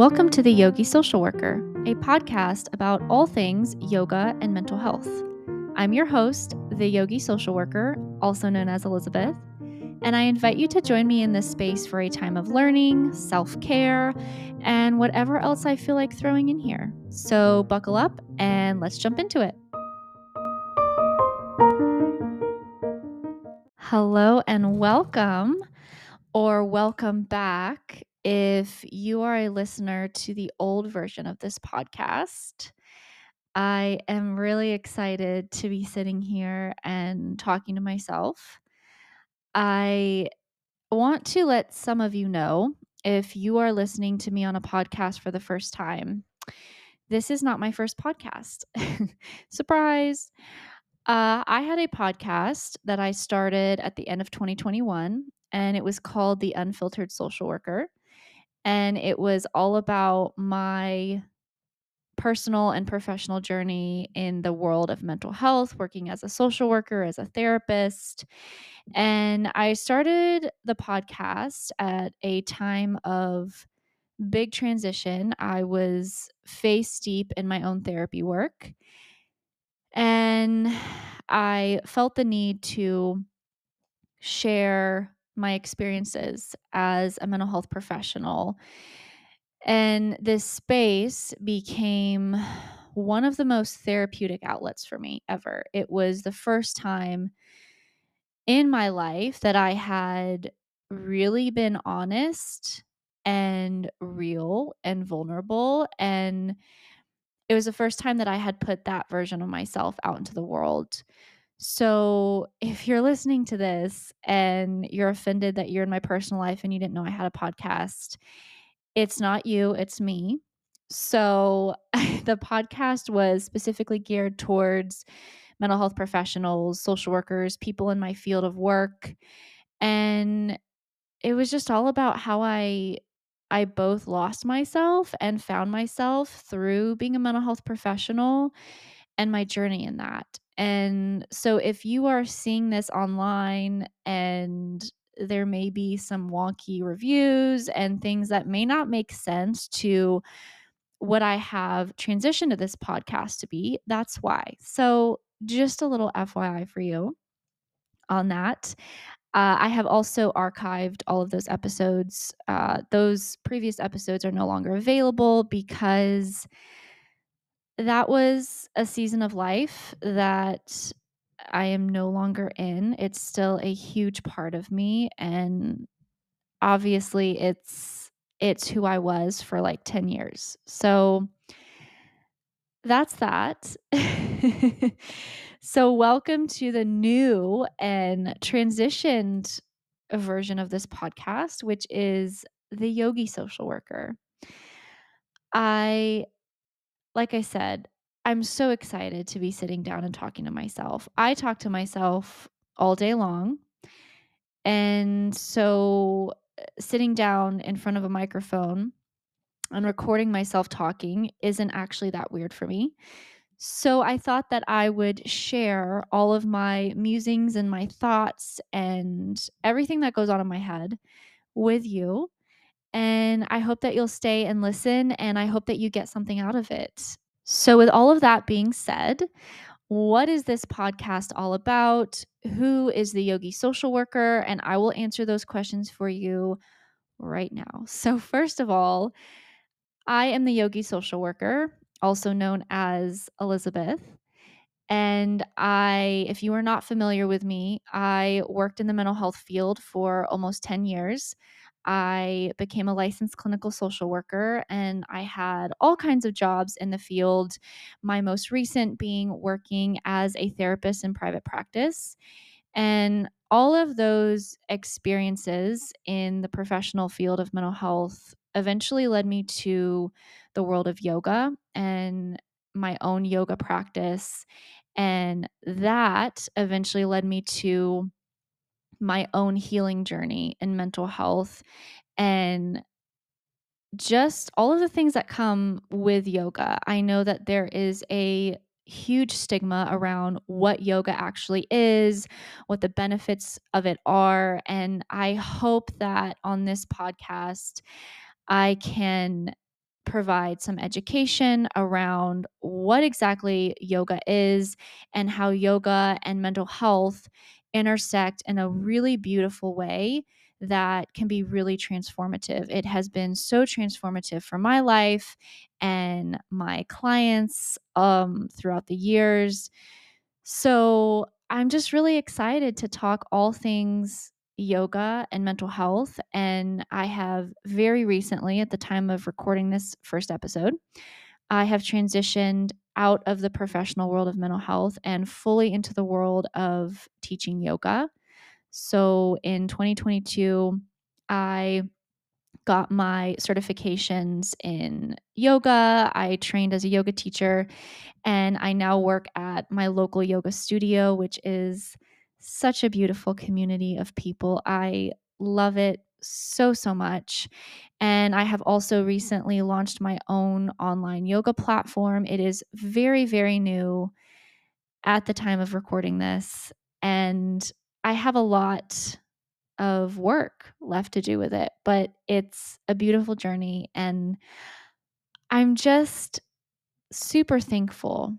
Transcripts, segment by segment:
Welcome to The Yogi Social Worker, a podcast about all things yoga and mental health. I'm your host, the Yogi Social Worker, also known as Elizabeth, and I invite you to join me in this space for a time of learning, self care, and whatever else I feel like throwing in here. So buckle up and let's jump into it. Hello and welcome, or welcome back if you are a listener to the old version of this podcast. I am really excited to be sitting here and talking to myself. I want to let some of you know if you are listening to me on a podcast for the first time. This is not my first podcast. Surprise. Uh, I had a podcast that I started at the end of 2021, and it was called The Unfiltered Social Worker. And it was all about my personal and professional journey in the world of mental health, working as a social worker, as a therapist. And I started the podcast at a time of big transition. I was face deep in my own therapy work. And I felt the need to share my experiences as a mental health professional. And this space became one of the most therapeutic outlets for me ever. It was the first time in my life that I had really been honest and real and vulnerable. And it was the first time that I had put that version of myself out into the world. So, if you're listening to this and you're offended that you're in my personal life and you didn't know I had a podcast, it's not you, it's me. So, the podcast was specifically geared towards mental health professionals, social workers, people in my field of work. And it was just all about how I I both lost myself and found myself through being a mental health professional and my journey in that. And so if you are seeing this online and there may be some wonky reviews and things that may not make sense to what I have transitioned to this podcast to be, that's why. So just a little FYI for you on that. Uh, I have also archived all of those episodes. Uh, those previous episodes are no longer available because that was a season of life that I am no longer in. It's still a huge part of me and obviously it's it's who I was for like 10 years. So that's that. so, welcome to the new and transitioned version of this podcast, which is the Yogi Social Worker. I, like I said, I'm so excited to be sitting down and talking to myself. I talk to myself all day long. And so, uh, sitting down in front of a microphone and recording myself talking isn't actually that weird for me. So I thought that I would share all of my musings and my thoughts and everything that goes on in my head with you. And I hope that you'll stay and listen, and I hope that you get something out of it. So, with all of that being said, what is this podcast all about? Who is the yogi social worker? And I will answer those questions for you right now. So, first of all, I am the yogi social worker, also known as Elizabeth. And I, if you are not familiar with me, I worked in the mental health field for almost 10 years. I became a licensed clinical social worker and I had all kinds of jobs in the field. My most recent being working as a therapist in private practice. And all of those experiences in the professional field of mental health eventually led me to the world of yoga and my own yoga practice. And that eventually led me to my own healing journey in mental health and just all of the things that come with yoga. I know that there is a huge stigma around what yoga actually is, what the benefits of it are. And I hope that on this podcast, I can provide some education around what exactly yoga is and how yoga and mental health intersect in a really beautiful way that can be really transformative. It has been so transformative for my life and my clients um, throughout the years. So I'm just really excited to talk all things yoga and mental health. And I have very recently, at the time of recording this first episode, I have transitioned out of the professional world of mental health and fully into the world of teaching yoga. So in 2022, I got my certifications in yoga. I trained as a yoga teacher, and I now work at my local yoga studio, which is such a beautiful community of people. I love it so, so much. And I have also recently launched my own online yoga platform. It is very, very new at the time of recording this. And I have a lot of work left to do with it, but it's a beautiful journey. And I'm just super thankful.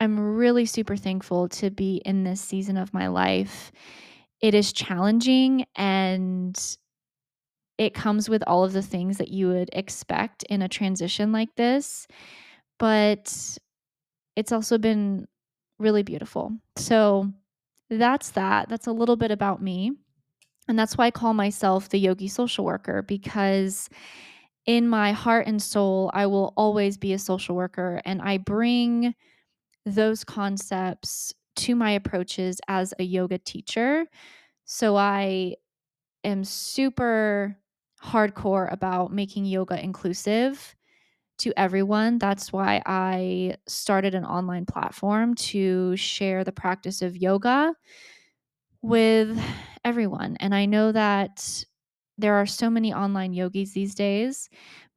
I'm really super thankful to be in this season of my life. It is challenging and it comes with all of the things that you would expect in a transition like this, but it's also been really beautiful. So that's that. That's a little bit about me. And that's why I call myself the yogi social worker because in my heart and soul, I will always be a social worker and I bring those concepts to my approaches as a yoga teacher. So I am super hardcore about making yoga inclusive to everyone. That's why I started an online platform to share the practice of yoga with everyone. And I know that there are so many online yogis these days,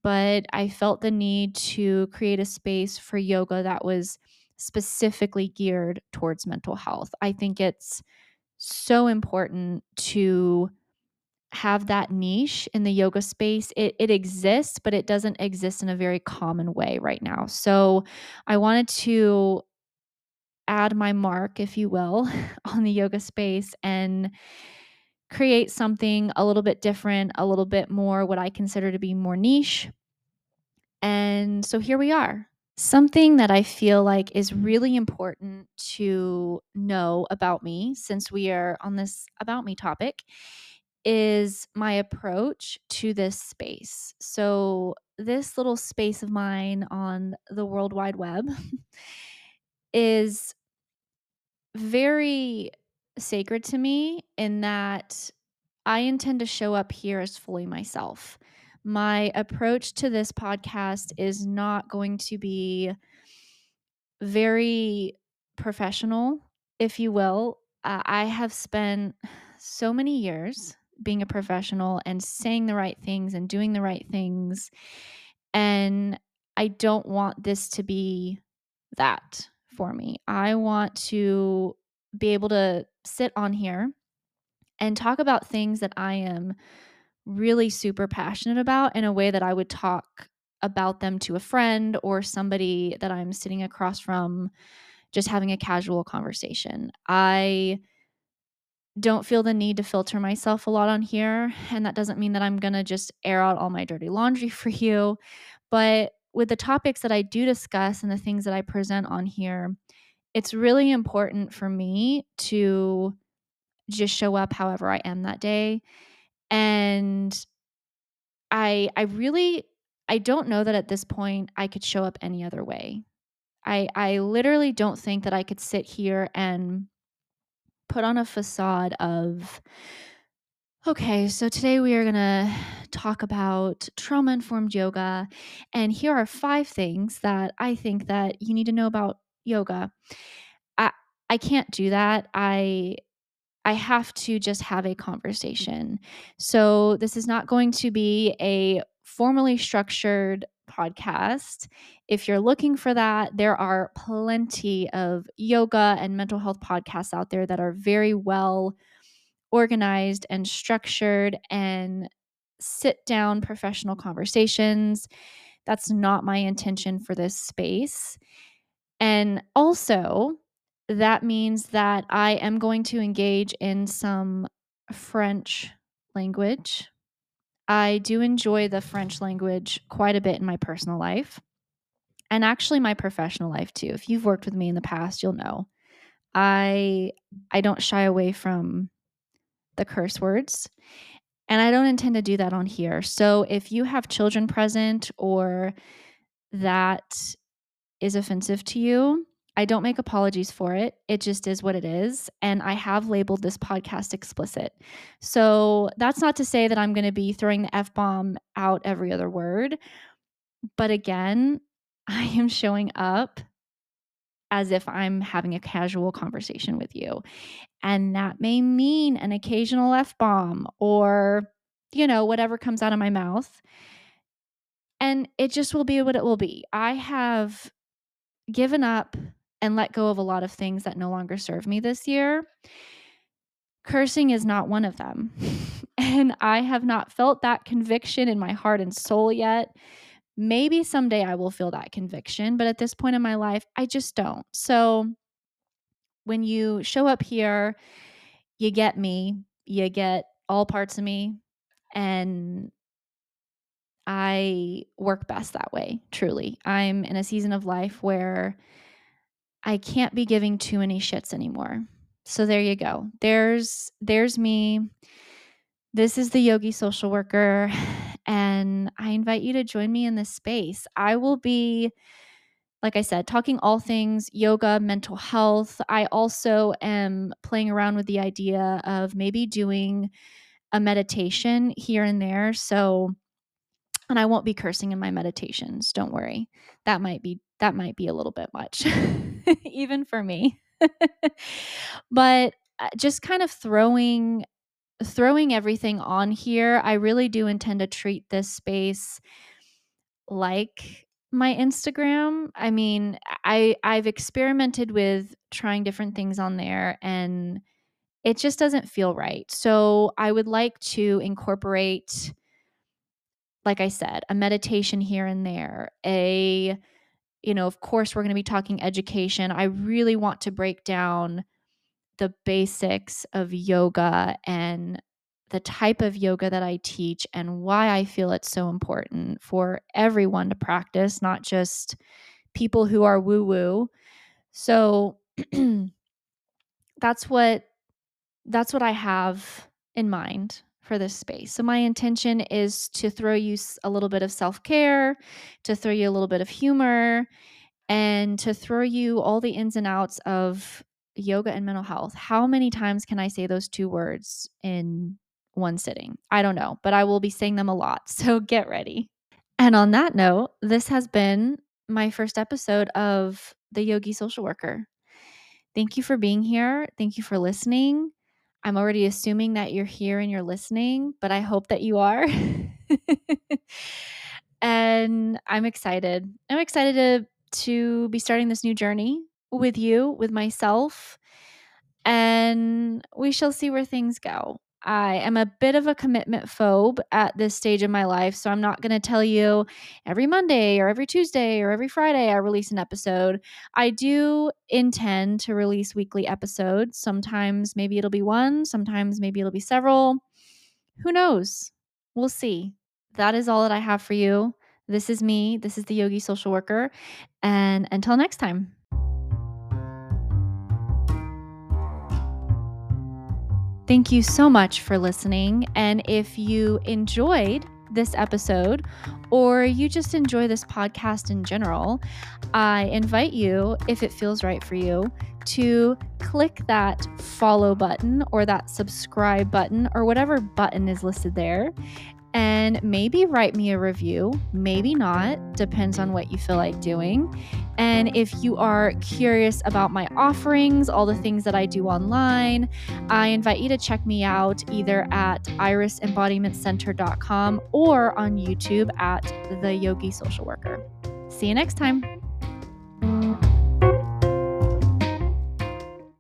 but I felt the need to create a space for yoga that was specifically geared towards mental health. I think it's so important to have that niche in the yoga space. It, it exists, but it doesn't exist in a very common way right now. So I wanted to add my mark, if you will, on the yoga space and create something a little bit different, a little bit more what I consider to be more niche. And so here we are. Something that I feel like is really important to know about me, since we are on this about me topic, is my approach to this space. So, this little space of mine on the World Wide Web is very sacred to me in that I intend to show up here as fully myself. My approach to this podcast is not going to be very professional, if you will. Uh, I have spent so many years being a professional and saying the right things and doing the right things. And I don't want this to be that for me. I want to be able to sit on here and talk about things that I am really super passionate about in a way that I would talk about them to a friend or somebody that I'm sitting across from, just having a casual conversation. I don't feel the need to filter myself a lot on here. And that doesn't mean that I'm going to just air out all my dirty laundry for you. But with the topics that I do discuss and the things that I present on here, it's really important for me to just show up however I am that day. And I I really I don't know that at this point I could show up any other way. I I literally don't think that I could sit here and put on a facade of Okay, so today we are going to talk about trauma informed yoga and here are five things that I think that you need to know about yoga. I I can't do that. I I have to just have a conversation. So this is not going to be a formally structured podcast. If you're looking for that, there are plenty of yoga and mental health podcasts out there that are very well organized and structured and sit down professional conversations That's not my intention for this space. And also, that means that I am going to engage in some French language. I do enjoy the French language quite a bit in my personal life and actually my professional life too. If you've worked with me in the past, you'll know. I I don't shy away from the curse words. And I don't intend to do that on here. So if you have children present or that is offensive to you, I don't make apologies for it. It just is what it is. And I have labeled this podcast explicit. So that's not to say that I'm going to be throwing the F bomb out every other word. But again, I am showing up as if I'm having a casual conversation with you. And that may mean an occasional F bomb or, you know, whatever comes out of my mouth. And it just will be what it will be. I have given up and let go of a lot of things that no longer serve me this year. Cursing is not one of them. and I have not felt that conviction in my heart and soul yet. Maybe someday I will feel that conviction, but at this point in my life, I just don't. So when you show up here, you get me, you get all parts of me, and I work best that way, truly. I'm in a season of life where I can't be giving too many shits anymore. So there you go. There's there's me. This is the yogi social worker and I invite you to join me in this space. I will be like I said, talking all things yoga, mental health. I also am playing around with the idea of maybe doing a meditation here and there. So and I won't be cursing in my meditations, don't worry. That might be that might be a little bit much even for me. but uh, just kind of throwing throwing everything on here, I really do intend to treat this space like my Instagram. I mean, I I've experimented with trying different things on there and it just doesn't feel right. So, I would like to incorporate like I said, a meditation here and there, a you know, of course, we're going to be talking education. I really want to break down the basics of yoga and the type of yoga that I teach and why I feel it's so important for everyone to practice, not just people who are woo woo. So that's what that's what I have in mind for this space. So my intention is to throw you a little bit of self-care, to throw you a little bit of humor, and to throw you all the ins and outs of yoga and mental health. How many times can I say those two words in one sitting? I don't know, but I will be saying them a lot. So get ready. And on that note, this has been my first episode of The Yogi Social Worker. Thank you for being here. Thank you for listening. I'm already assuming that you're here and you're listening, but I hope that you are. and I'm excited. I'm excited to to be starting this new journey with you, with myself, and we shall see where things go. I am a bit of a commitment phobe at this stage of my life. So I'm not going to tell you every Monday or every Tuesday or every Friday I release an episode. I do intend to release weekly episodes. Sometimes maybe it'll be one, sometimes maybe it'll be several. Who knows? We'll see. That is all that I have for you. This is me. This is the Yogi Social Worker. And until next time. Thank you so much for listening. And if you enjoyed this episode or you just enjoy this podcast in general, I invite you, if it feels right for you, to click that follow button or that subscribe button or whatever button is listed there and maybe write me a review. Maybe not, depends on what you feel like doing. And if you are curious about my offerings, all the things that I do online, I invite you to check me out either at irisembodimentcenter.com or on YouTube at The Yogi Social Worker. See you next time.